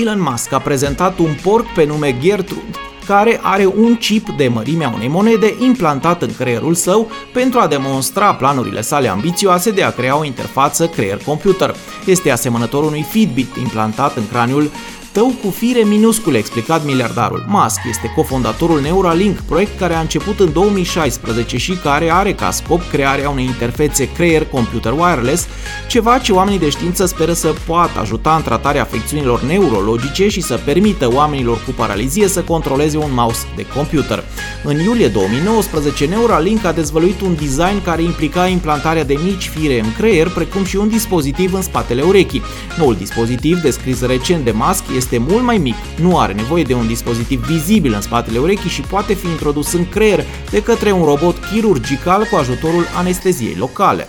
Elon Musk a prezentat un porc pe nume Gertrude, care are un chip de mărimea unei monede implantat în creierul său pentru a demonstra planurile sale ambițioase de a crea o interfață creier-computer. Este asemănător unui Fitbit implantat în craniul tău cu fire minuscule, a explicat miliardarul. Musk este cofondatorul Neuralink, proiect care a început în 2016 și care are ca scop crearea unei interfețe creier-computer wireless, ceva ce oamenii de știință speră să poată ajuta în tratarea afecțiunilor neurologice și să permită oamenilor cu paralizie să controleze un mouse de computer. În iulie 2019, Neuralink a dezvăluit un design care implica implantarea de mici fire în creier, precum și un dispozitiv în spatele urechii. Noul dispozitiv, descris recent de Musk, este mult mai mic, nu are nevoie de un dispozitiv vizibil în spatele urechii și poate fi introdus în creier de către un robot chirurgical cu ajutorul anesteziei locale.